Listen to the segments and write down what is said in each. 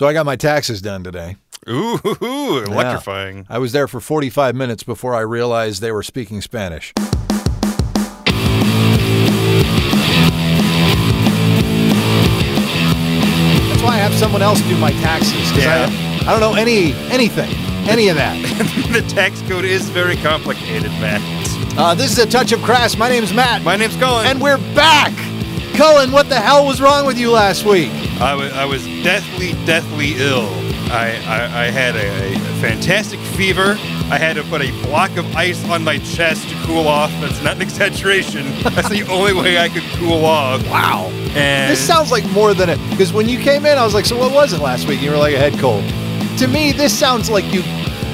So I got my taxes done today. Ooh, electrifying. I was there for 45 minutes before I realized they were speaking Spanish. That's why I have someone else do my taxes. Yeah. I, I don't know any anything, any of that. the tax code is very complicated, Matt. Uh, this is a touch of crass. My name's Matt, My name's Cullen. and we're back. Cullen, what the hell was wrong with you last week? I was, I was deathly, deathly ill. I, I, I had a, a fantastic fever. I had to put a block of ice on my chest to cool off. That's not an exaggeration. That's the only way I could cool off. Wow. And This sounds like more than it. Because when you came in, I was like, so what was it last week? You were like a head cold. To me, this sounds like you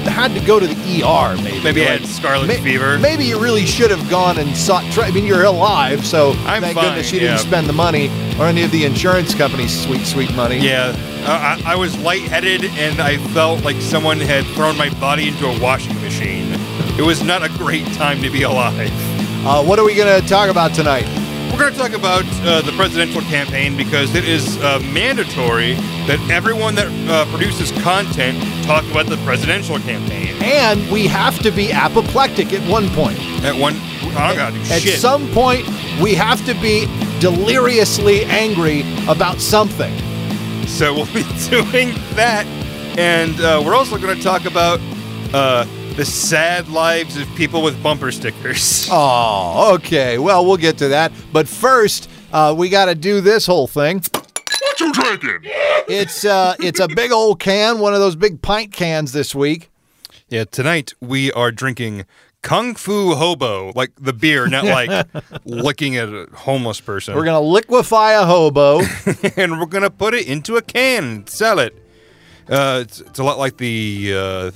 had to go to the ER, maybe. maybe Like, had scarlet may- fever. Maybe you really should have gone and sought. Tri- I mean, you're alive, so I'm thank fine, goodness you yeah. didn't spend the money or any of the insurance company's sweet, sweet money. Yeah, uh, I, I was lightheaded and I felt like someone had thrown my body into a washing machine. It was not a great time to be alive. Uh, what are we going to talk about tonight? We're going to talk about uh, the presidential campaign because it is uh, mandatory that everyone that uh, produces content talk about the presidential campaign. And we have to be apoplectic at one point. At one, I don't gotta At some point, we have to be deliriously angry about something. so we'll be doing that, and uh, we're also going to talk about uh, the sad lives of people with bumper stickers. Oh, okay. Well, we'll get to that. But first, uh, we got to do this whole thing. What you drinking? It's uh, it's a big old can, one of those big pint cans this week. Yeah, tonight we are drinking Kung Fu Hobo, like the beer, not like looking at a homeless person. We're gonna liquefy a hobo. and we're gonna put it into a can and sell it. Uh, it's, it's a lot like the uh,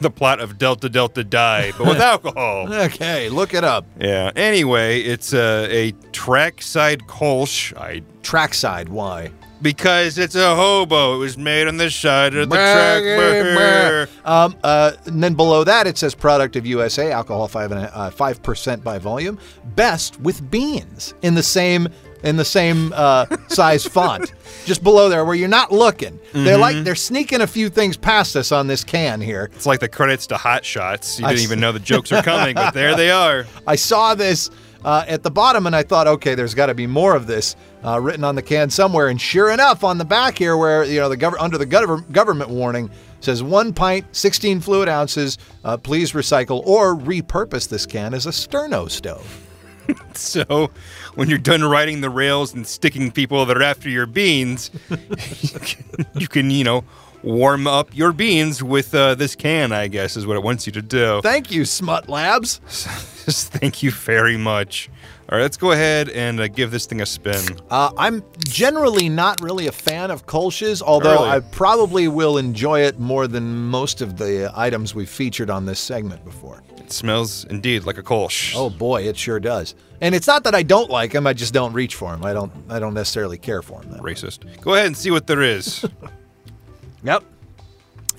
the plot of Delta Delta Die, but with alcohol. okay, look it up. Yeah. Anyway, it's uh, a trackside Kolsch. I Trackside. Why? because it's a hobo. It was made on the side of the track. Um, uh, and then below that it says product of USA, alcohol five and uh, five percent by volume, best with beans in the same in the same uh, size font, just below there where you're not looking. They're Mm-hmm. like they're sneaking a few things past us on this can here. It's like the credits to Hot Shots. You I didn't s- even know the jokes are coming, but there they are. I saw this uh, at the bottom and I thought, okay, there's got to be more of this uh, written on the can somewhere. And sure enough, on the back here, where you know the gov- under the gov- government warning says one pint, 16 fluid ounces. Uh, please recycle or repurpose this can as a sterno stove. So, when you're done riding the rails and sticking people that are after your beans, you, can, you can, you know, warm up your beans with uh, this can. I guess is what it wants you to do. Thank you, Smuttlabs. Thank you very much. All right, let's go ahead and uh, give this thing a spin. Uh, I'm generally not really a fan of Kolsch's, although Really? I probably will enjoy it more than most of the items we've featured on this segment before. It smells indeed like a Kolsch. Oh boy, it sure does. And it's not that I don't like them; I just don't reach for them. I don't. I don't necessarily care for them. racist. Go ahead and see what there is. Yep.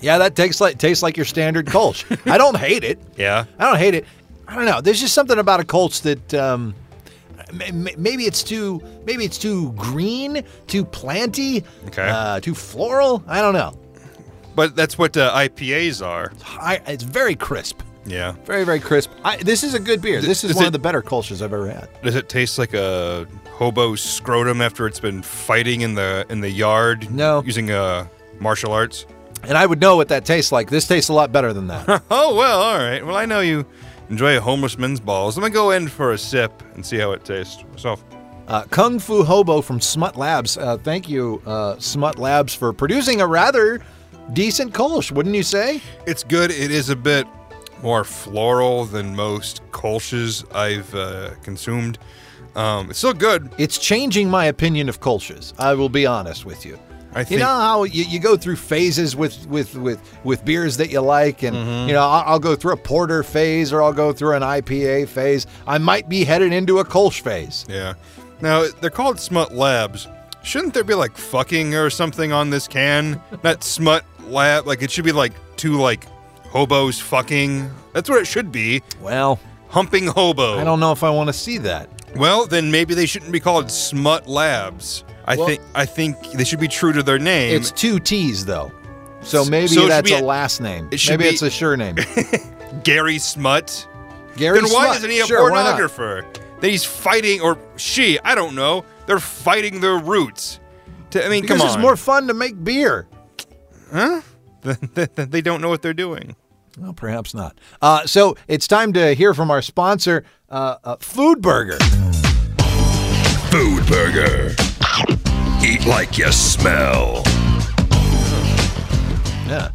Yeah, that tastes like tastes like your standard Kolsch. I don't hate it. yeah. I don't hate it. I don't know. There's just something about a Kolsch that um, maybe it's too maybe it's too green, too planty, Okay. uh, too floral. I don't know. But that's what uh, IPAs are. I, it's very crisp, Yeah. very very crisp. I, this is a good beer. This is Does one it- of the better Kolsch's I've ever had. Does it taste like a hobo scrotum after it's been fighting in the in the yard? No. Using uh, martial arts. And I would know what that tastes like. This tastes a lot better than that. Oh well, all right. Well, I know you enjoy a homeless man's balls. I'm gonna go in for a sip and see how it tastes myself. Uh, Kung Fu Hobo from Smuttlabs. Uh, thank you, uh, Smuttlabs, for producing a rather decent Kolsch, wouldn't you say? It's good. It is a bit more floral than most Kolsch's I've uh, consumed. Um, it's still good. It's changing my opinion of Kolsch's. I will be honest with you. I You know how you, you go through phases with, with, with, with beers that you like, and Mm-hmm. you know I'll, I'll go through a porter phase or I'll go through an IPA phase. I might be headed into a Kolsch phase. Yeah. Now they're called Smuttlabs. Shouldn't there be like fucking or something on this can? Not Smut Lab. Like it should be like two like hobos fucking. That's what it should be. Well, Humping hobo. I don't know if I want to see that. Well, then maybe they shouldn't be called Smuttlabs. I Well- think I think they should be true to their name. It's two T's though, so maybe so that's a a- last name. it Maybe be- it's a sure name. Gary Smut. Gary Smut then why Smut. isn't he a Sure, pornographer? That he's fighting, or she, I don't know. They're fighting their roots. To, I mean, Because come on. it's more fun to make beer. Huh? they don't know what they're doing. Well, perhaps not. Uh, so it's time to hear from our sponsor, uh, uh, Food Burger. Food Burger. Eat like you smell. Yeah.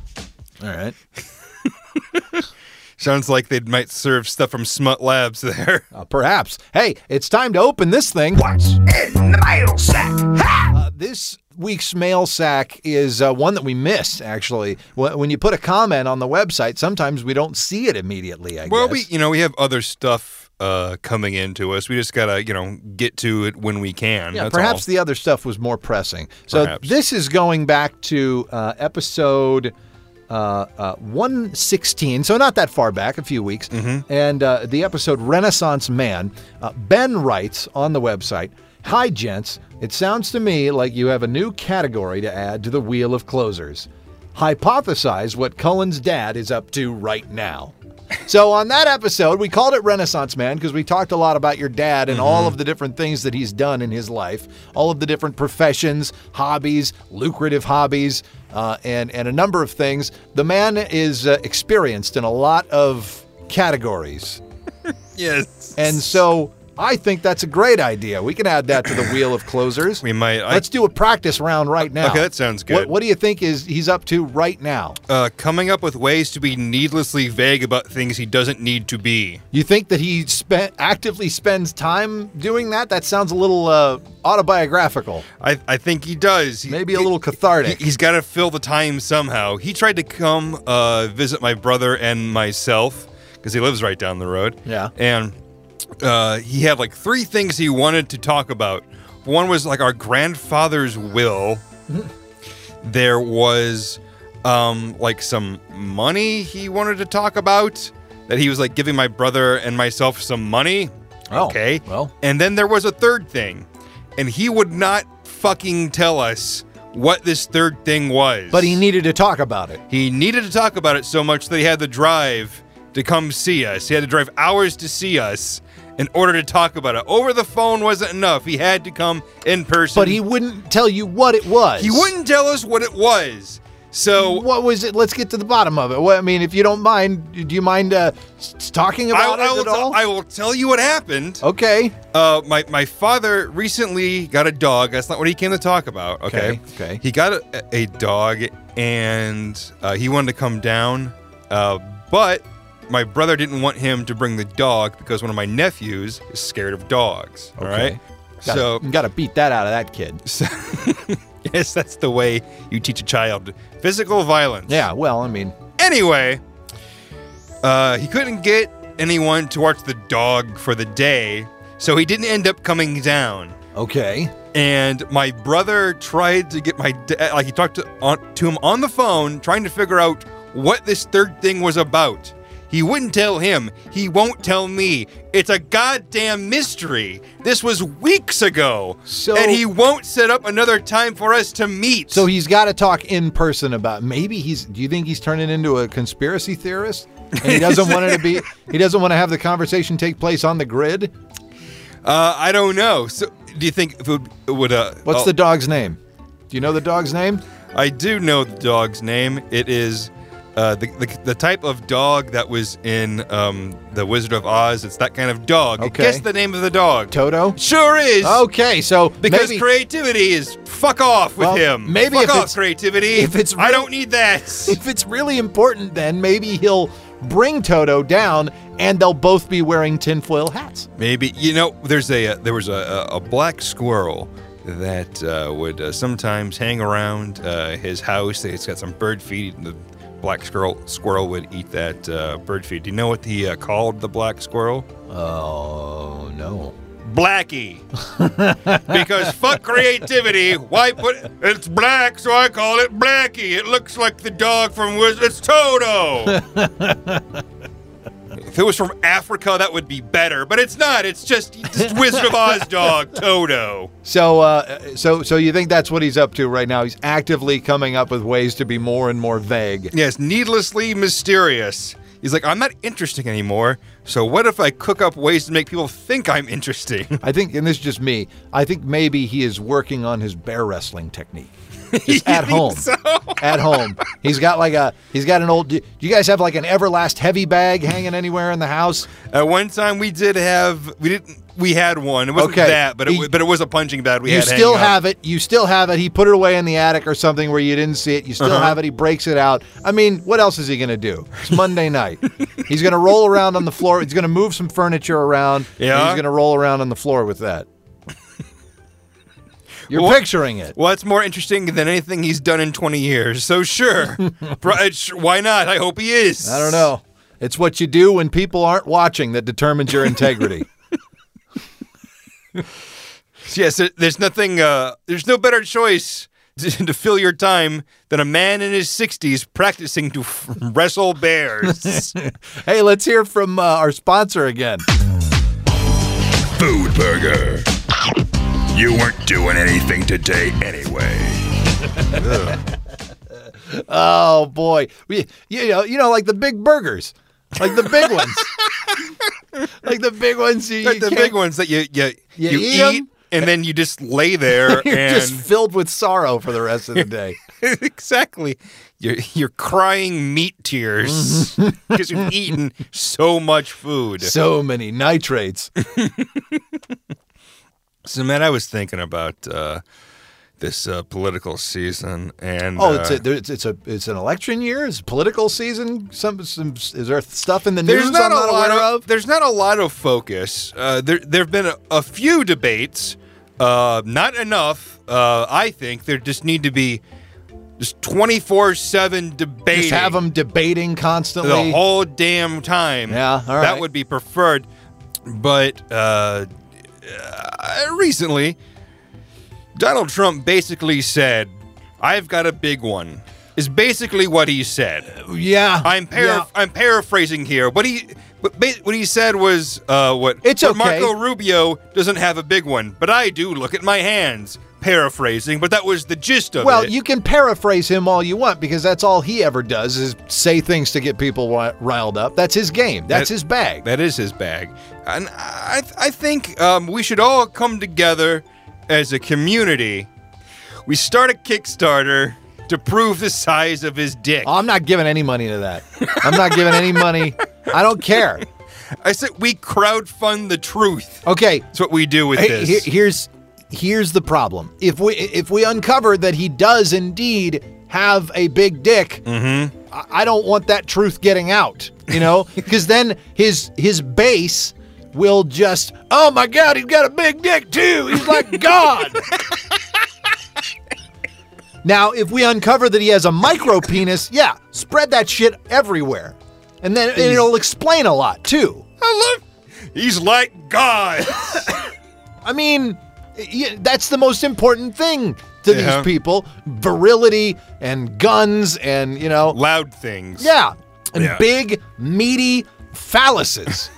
All right. Sounds like they might serve stuff from Smuttlabs there. Uh, perhaps. Hey, it's time to open this thing. What's in the mail sack? Ha! Uh, this week's mail sack is uh, one that we miss, actually. When you put a comment on the website, sometimes we don't see it immediately, I Well, guess. we you know we have other stuff uh, coming into us. We just gotta you know get to it when we can. Yeah, That's perhaps all. the other stuff was more pressing. So Perhaps. this is going back to uh, episode uh, uh, 116, so not that far back, a few weeks. Mm-hmm. And uh, the episode Renaissance Man. Uh, ben writes on the website Hi, gents. It sounds to me like you have a new category to add to the Wheel of Closers. Hypothesize what Cullen's dad is up to right now. So on that episode, we called it Renaissance Man because we talked a lot about your dad and all of the different things that he's done in his life, all of the different professions, hobbies, lucrative hobbies, uh, and and a number of things. The man is uh, experienced in a lot of categories, yes. and so I think that's a great idea. We can add that to the wheel of closers. we might. I, Let's do a practice round right now. Okay, that sounds good. what do you think is he's up to right now? uh, coming up with ways to be needlessly vague about things he doesn't need to be. You think that he spe- actively spends time doing that? That sounds a little uh, autobiographical, I, I think he does. He- maybe a he- little cathartic. He, has got to fill the time somehow. He tried to come uh, visit my brother and myself because he lives right down the road. Yeah. And uh, he had like three things he wanted to talk about. One was like our grandfather's will. there was um, like some money he wanted to talk about. That he was like giving my brother and myself some money. Oh, okay. well. And then there was a third thing, and he would not fucking tell us what this third thing was. but he needed to talk about it. he needed to talk about it so much that he had to drive to come see us. He had to drive hours to see us in order to talk about it. Over the phone wasn't enough. He had to come in person. But he wouldn't tell you what it was. he wouldn't tell us what it was. So What was it? Let's get to the bottom of it. Well, I mean, if you don't mind, do you mind uh, talking about I it will at all? I will tell you what happened. okay. Uh, my my father recently got a dog. That's not what he came to talk about. Okay. Okay, okay. He got a, a dog, and uh, he wanted to come down, uh, but my brother didn't want him to bring the dog because one of my nephews is scared of dogs. All Okay. right. Gotta, So gotta beat that out of that kid. yes, that's the way you teach a child physical violence. Yeah. Well, I mean, Anyway, uh, he couldn't get anyone to watch the dog for the day, so he didn't end up coming down. okay. And my brother tried to get my dad, like he talked to, on, to him on the phone, trying to figure out what this third thing was about. He wouldn't tell him. He won't tell me. It's a goddamn mystery. This was weeks ago. So- and he won't set up another time for us to meet. So he's got to talk in person about. Maybe he's. Do you think he's turning into a conspiracy theorist? And he doesn't want it to be. He doesn't want to have the conversation take place on the grid. uh, I don't know. So, do you think it would, it would uh, What's oh, the dog's name? Do you know the dog's name? I do know the dog's name. It is uh, the, the the type of dog that was in um, the Wizard of Oz. It's that kind of dog. Okay. Guess the name of the dog. Toto. Sure is. Okay, so Because maybe, creativity is fuck off with Well, him. maybe fuck if off it's- creativity. if it's I don't need that. if it's really important, then maybe he'll bring Toto down, and they'll both be wearing tinfoil hats. Maybe you know there's a uh, there was a, a, a black squirrel that uh, would uh, sometimes hang around uh, his house. It's got some bird feed. The black squirrel squirrel would eat that uh, bird feed. Do you know what he uh, called the black squirrel? Oh no. Blackie. because fuck creativity. Why put it's black, so I call it Blackie. It looks like the dog from Wiz. It's Toto. if it was from Africa, that would be better, but it's not. It's just, just Wizard of Oz dog Toto. So, uh, so, so you think that's what he's up to right now? He's actively coming up with ways to be more and more vague. Yes, needlessly mysterious. He's like, I'm not interesting anymore. So what if I cook up ways to make people think I'm interesting? I think, and this is just me. I think maybe he is working on his bear wrestling technique. Just at home. At home. He's got like a he's got an old do you guys have like an Everlast heavy bag hanging anywhere in the house? At one time, we did have we didn't we had one. It wasn't Okay. that, but it, but it was a punching bag. We you still hanging up. have it. You still have it. He put it away in the attic or something where you didn't see it. You still Uh-huh. have it. He breaks it out. I mean, what else is he going to do? It's Monday night. He's going to roll around on the floor. He's going to move some furniture around. and Yeah. He's going to roll around on the floor with that. You're Well- picturing it. Well, it's more interesting than anything he's done in 20 years. So sure, why not? I hope he is. I don't know. It's what you do when people aren't watching that determines your integrity. Yes, there's nothing. Uh, there's no better choice to, to fill your time than a man in his 60s practicing to f- wrestle bears. hey, let's hear from uh, our sponsor again. Food Burger. You weren't doing anything today anyway. Oh boy, we you know you know like the big burgers, like the big ones, like the big ones. You, Like you the big ones that you you, You you, eat eat, and then you just lay there You're and just filled with sorrow for the rest of the day. exactly. You're you're crying meat tears because you've eaten so much food. so many nitrates. So, man, I was thinking about uh, this uh, political season, and Oh, uh, it's a, it's it's a it's an election year. It's political season. Some some is there stuff in the there's news not I'm a not lot aware of, of? there's not a lot of focus. Uh, there there've been a, a few debates, uh, not enough. Uh, I think there just need to be just twenty four seven debating. Just have them debating constantly. the whole damn time. Yeah, all That would be preferred. But uh, uh, recently, Donald Trump basically said, "I've got a big one." Is basically what he said. yeah, I'm para- yeah. I'm paraphrasing here. What he what, ba- what he said was uh, what It's what okay. Marco Rubio doesn't have a big one, but I do. Look at my hands. Paraphrasing, but that was the gist of Well, it. Well, you can paraphrase him all you want because that's all he ever does is say things to get people riled up. That's his game. That's That- his bag. That is his bag, and I I think um, we should all come together as a community. We start a Kickstarter to prove the size of his dick. Oh, I'm not giving any money to that. I'm not giving any money. I don't care. I said we crowdfund the truth. Okay, That's what we do with Hey, this. he- here's here's the problem. If we if we uncover that he does indeed have a big dick, Mm-hmm. I, I don't want that truth getting out. You know, because then his his base will just oh my god, he's got a big dick too. He's like God. now, if we uncover that he has a micro penis, yeah, spread that shit everywhere, and then and it'll explain a lot too. I love. He's like God. I mean, that's the most important thing to Yeah. these people virility and guns and, you know, Loud things. yeah, and Yeah. big, meaty phalluses.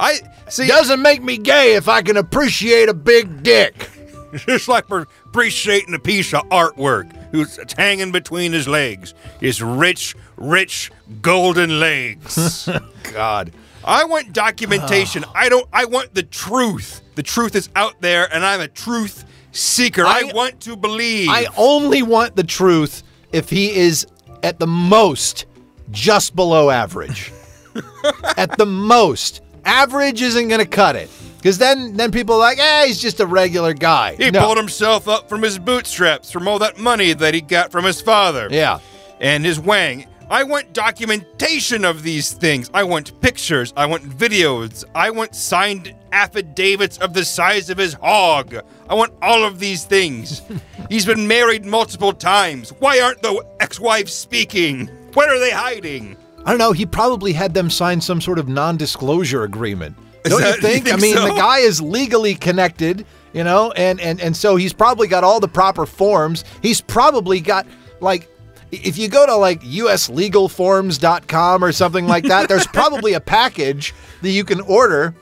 I see. Doesn't make me gay if I can appreciate a big dick. It's just like we're appreciating a piece of artwork who's hanging between his legs. His rich, rich golden legs. God. I want documentation. I don't I want the truth. The truth is out there and I'm a truth seeker. I, I- want to believe. I only want the truth if he is at the most just below average. at the most. Average isn't going to cut it. Because then, then people are like, eh, he's just a regular guy. he No. pulled himself up from his bootstraps from all that money that he got from his father. Yeah. and his wang. I want documentation of these things. I want pictures. I want videos. I want signed affidavits of the size of his hog. I want all of these things. He's been married multiple times. Why aren't the ex wives speaking? What are they hiding? I don't know. He probably had them sign some sort of non-disclosure agreement. Is Don't that- you you think? think I mean, so? the guy is legally connected, you know, and and and so he's probably got all the proper forms. He's probably got like if you go to like uslegalforms.com or something like that, there's probably a package that you can order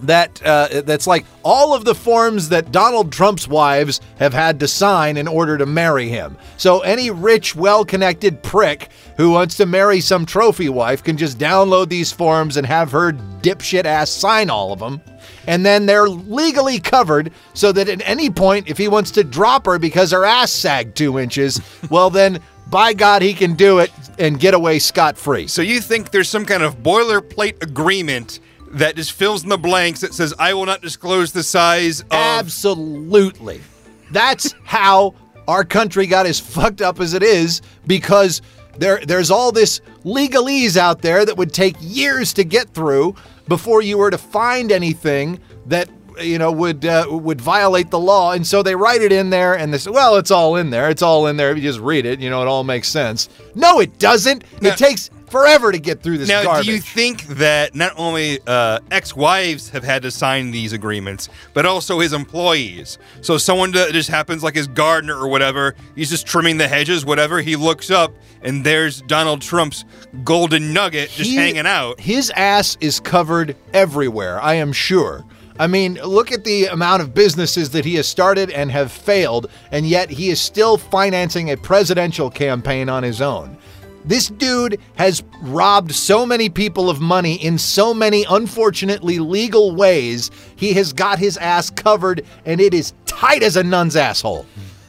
that uh, that's like all of the forms that Donald Trump's wives have had to sign in order to marry him. So any rich, well-connected prick who wants to marry some trophy wife can just download these forms and have her dipshit ass sign all of them. And then they're legally covered so that at any point, if he wants to drop her because her ass sagged two inches, well, then by God, he can do it and get away scot free. So you think there's some kind of boilerplate agreement that just fills in the blanks that says I will not disclose the size of Absolutely. That's how our country got as fucked up as it is because there there's all this legalese out there that would take years to get through before you were to find anything that you know would uh, would violate the law. And so they write it in there and they say well it's all in there. It's all in there. If you just read it you know it all makes sense. No it doesn't. Now- it takes forever to get through this Now, garbage do you think that not only uh, ex-wives have had to sign these agreements, but also his employees? So someone that just happens, like his gardener or whatever, he's just trimming the hedges, whatever. He looks up, and there's Donald Trump's golden nugget just He- hanging out. His ass is covered everywhere, I am sure. I mean, look at the amount of businesses that he has started and have failed, and yet he is still financing a presidential campaign on his own. This dude has robbed so many people of money in so many unfortunately legal ways. He has got his ass covered, and it is tight as a nun's asshole.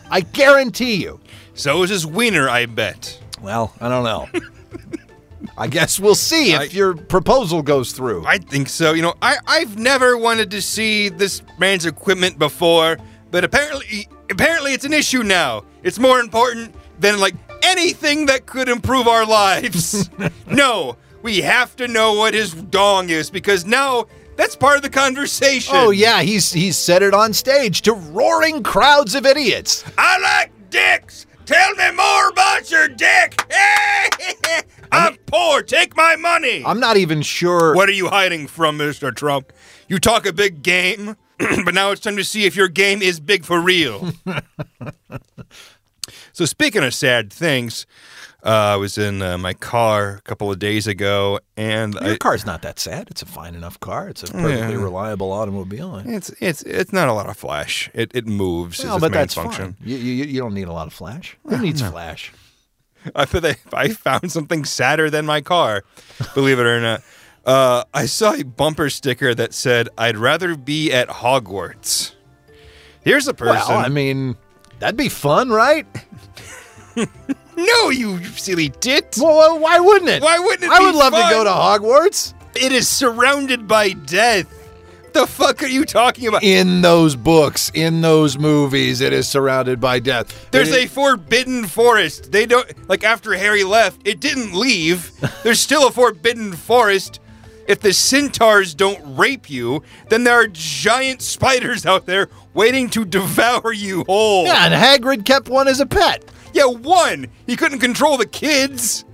I guarantee you. So is his wiener, I bet. Well, I don't know. I guess we'll see if I- your proposal goes through. I think so. You know, I I've never wanted to see this man's equipment before, but apparently apparently it's an issue now. It's more important than like anything that could improve our lives. no, we have to know what his dong is because now that's part of the conversation. Oh yeah, he's he's said it on stage to roaring crowds of idiots. I like dicks. Tell me more about your dick. I'm poor. Take my money. I'm not even sure. What are you hiding from, Mr. Trump? You talk a big game, but now it's time to see if your game is big for real. so, speaking of sad things, uh, I was in uh, my car a couple of days ago, and Your I, car's not that sad. It's a fine enough car. It's a perfectly reliable automobile. it's it's it's not a lot of flash. It it moves. Well, but its main that's function. fine. You, you, you don't need a lot of flash. Who needs flash? I thought I, I found something sadder than my car, believe it or not. Uh, I saw a bumper sticker that said, "I'd rather be at Hogwarts." Here's a person. Well, I mean, that'd be fun, right? no, you silly tit! Well, well, why wouldn't it? Why wouldn't it I would love fun? to go to Hogwarts. It is surrounded by death. The fuck are you talking about? In those books, in those movies, it is surrounded by death. There's It a forbidden forest. They don't like after Harry left, it didn't leave. There's still a forbidden forest. If the centaurs don't rape you, then there are giant spiders out there waiting to devour you whole. Yeah, and Hagrid kept one as a pet. Yeah, one. He couldn't control the kids.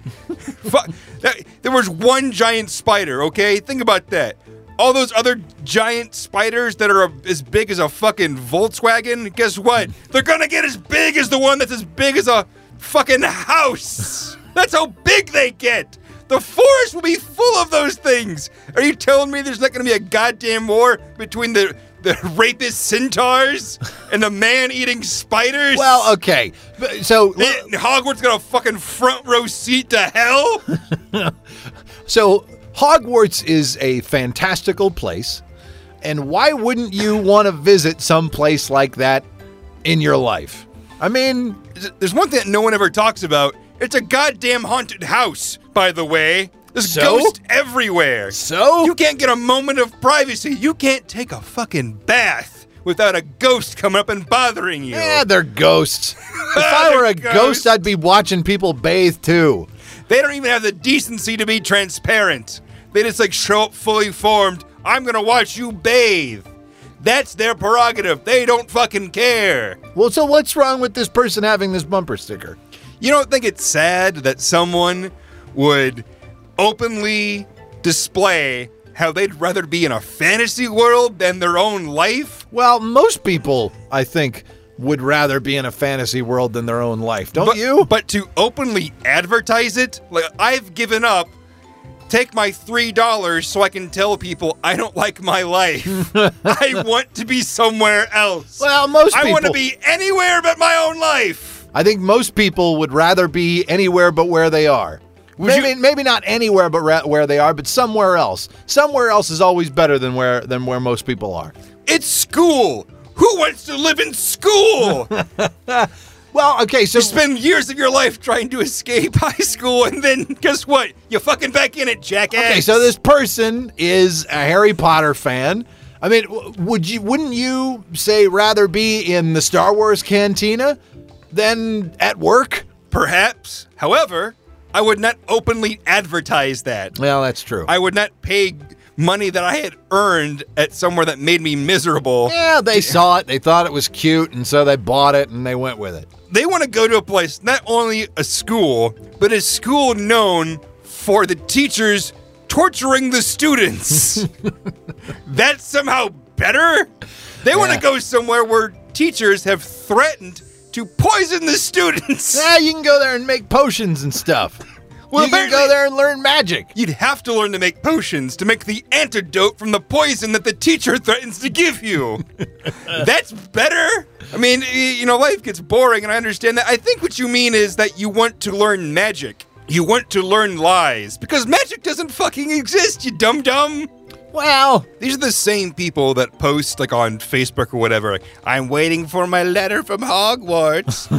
There was one giant spider, okay? Think about that. All those other giant spiders that are as big as a fucking Volkswagen, guess what? They're gonna get as big as the one that's as big as a fucking house. That's how big they get. The forest will be full of those things. Are you telling me there's not gonna be a goddamn war between the the rapist centaurs and the man-eating spiders? Well, okay. So, Eh, Hogwarts got a fucking front row seat to hell? so Hogwarts is a fantastical place, and why wouldn't you want to visit some place like that in your life? I mean, There's one thing that no one ever talks about. It's a goddamn haunted house, by the way. There's So? ghosts everywhere. So? You can't get a moment of privacy. You can't take a fucking bath without a ghost coming up and bothering you. yeah, they're ghosts. If I were a ghost. I'd be watching people bathe too. They don't even have the decency to be transparent. They just like show up fully formed. I'm gonna watch you bathe. That's their prerogative. They don't fucking care. Well, so what's wrong with this person having this bumper sticker? You don't think it's sad that someone would openly display how they'd rather be in a fantasy world than their own life? Well, most people, I think, would rather be in a fantasy world than their own life. Don't but, you? But to openly advertise it, like I've given up. Take my three dollars so I can tell people I don't like my life. I want to be somewhere else. Well, most I want to be anywhere but my own life. I think most people would rather be anywhere but where they are. Maybe you- maybe not anywhere but ra- where they are, but somewhere else. Somewhere else is always better than where than where most people are. It's school. Who wants to live in school? Well, okay, so you spend years of your life trying to escape high school, and then guess what? You're fucking back in it, jackass. okay, so this person is a Harry Potter fan. I mean, would you wouldn't you say rather be in the Star Wars cantina than at work? Perhaps. However, I would not openly advertise that. Well, that's true. I would not pay money that I had earned at somewhere that made me miserable. yeah, they saw it, they thought it was cute, and so they bought it and they went with it. They want to go to a place, not only a school, but a school known for the teachers torturing the students. That's somehow better? They want to go somewhere where teachers have threatened to poison the students. Yeah, you can go there and make potions and stuff. Well, you can go there and learn magic. You'd have to learn to make potions to make the antidote from the poison that the teacher threatens to give you. That's better. I mean, you know, life gets boring, and I understand that. I think what you mean is that you want to learn magic. You want to learn lies because magic doesn't fucking exist, you dumb dumb. Well, These are the same people that post like on Facebook or whatever. Like, I'm waiting for my letter from Hogwarts.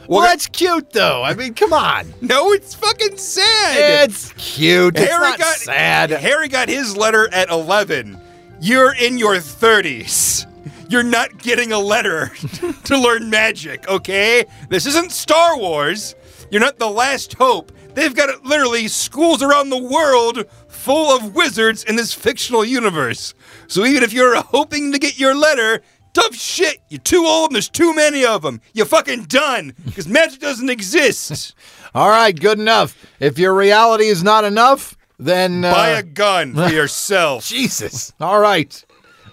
well, that's cute though. I mean, come on. no, it's fucking sad. It's cute. It's not sad. Harry got his letter at 11. You're in your 30s. You're not getting a letter to learn magic, okay? This isn't Star Wars. You're not the last hope. They've got literally schools around the world full of wizards in this fictional universe. So even if you're hoping to get your letter, tough shit. You're too old and there's too many of them. You're fucking done because magic doesn't exist. All right, good enough. If your reality is not enough, then uh, Buy a gun for yourself. Jesus. All right.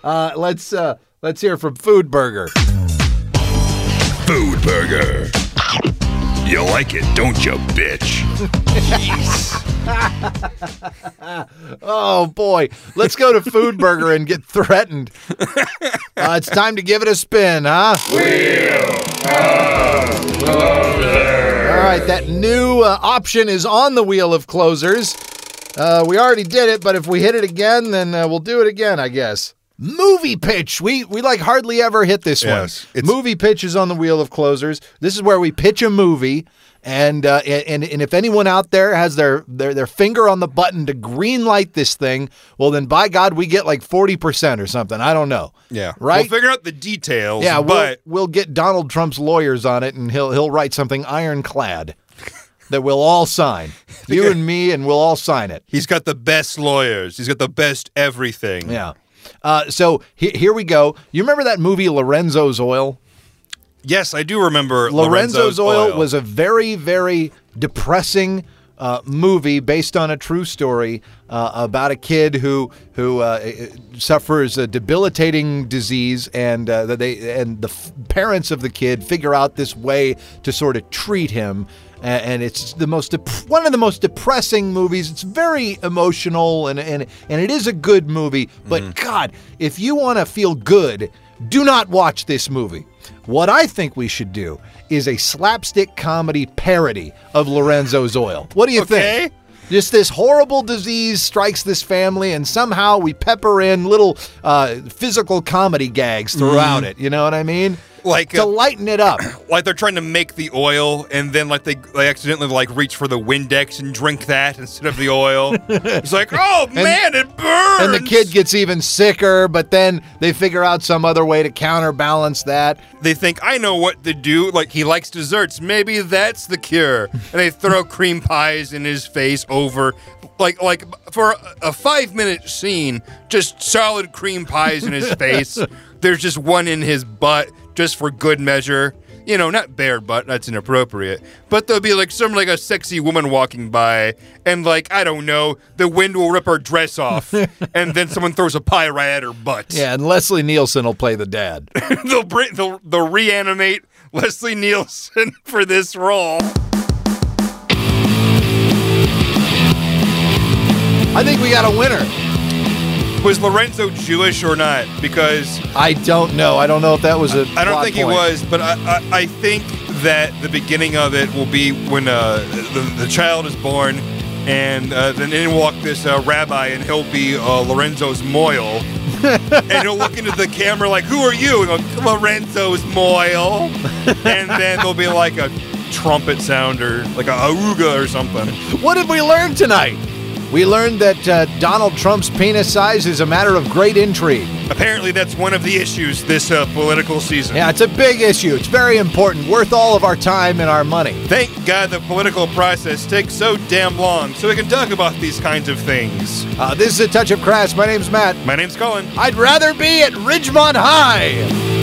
Uh, let's uh, let's hear from Food Burger. Food Burger. You like it, don't you, bitch? Oh boy, let's go to Food Burger and get threatened. Uh, it's time to give it a spin, huh? Wheel. All right, that new uh, option is on the wheel of closers. Uh, we already did it, but if we hit it again, then uh, we'll do it again, I guess. Movie pitch. We we like hardly ever hit this Yes, one. movie pitch is on the wheel of closers. This is where we pitch a movie, and uh, and and if anyone out there has their their their finger on the button to green light this thing, well then by God we get like forty percent or something. I don't know. Yeah. Right. We'll figure out the details. yeah, we'll, but we'll get Donald Trump's lawyers on it, and he'll he'll write something ironclad that we'll all sign. You and me, and we'll all sign it. he's got the best lawyers. He's got the best everything. Yeah. Uh, so he, here we go. You remember that movie Lorenzo's Oil? Yes, I do remember Lorenzo's, Lorenzo's, Oil, was a very, very depressing uh, movie based on a true story uh, about a kid who who uh, suffers a debilitating disease, and uh, they and the f- parents of the kid figure out this way to sort of treat him. And it's the most one of the most depressing movies. It's very emotional and and and it is a good movie. But God, if you want to feel good, do not watch this movie. What I think we should do is a slapstick comedy parody of Lorenzo's Oil. What do you Okay. think? Just this horrible disease strikes this family, and somehow we pepper in little uh, physical comedy gags throughout it. You know what I mean? Like, to uh, lighten it up. like they're trying to make the oil, and then like they, they accidentally like reach for the Windex and drink that instead of the oil. it's like, oh man, it burns. And the kid gets even sicker, but then they figure out some other way to counterbalance that. they think I know what to do. Like he likes desserts, maybe that's the cure. And they throw cream pies in his face over, like like for a five minute scene, just solid cream pies in his face. There's just one in his butt, just for good measure. you know, not bare butt, that's inappropriate, but there'll be like some like a sexy woman walking by, and like I don't know, the wind will rip her dress off, and then someone throws a pie right at her butt. Yeah, and Leslie Nielsen will play the dad. they'll bring they'll, they'll reanimate Leslie Nielsen for this role. I think we got a winner. Was Lorenzo Jewish or not? Because I don't know. I don't know if that was a. I don't plot think he was, but I, I, I think that the beginning of it will be when uh, the, the child is born, and uh, then in walk this uh, rabbi, and he'll be uh, Lorenzo's moil. and he'll look into the camera like, "Who are you?" And go, "Lorenzo's moil." and then there'll be like a trumpet sound or like a aruga or something. What did we learn tonight? We learned that uh, Donald Trump's penis size is a matter of great intrigue. Apparently, that's one of the issues this uh, political season. Yeah, it's a big issue. It's very important, worth all of our time and our money. Thank God the political process takes so damn long so we can talk about these kinds of things. Uh, this is a touch of crass. My name's Matt. My name's Cullen. I'd rather be at Ridgemont High.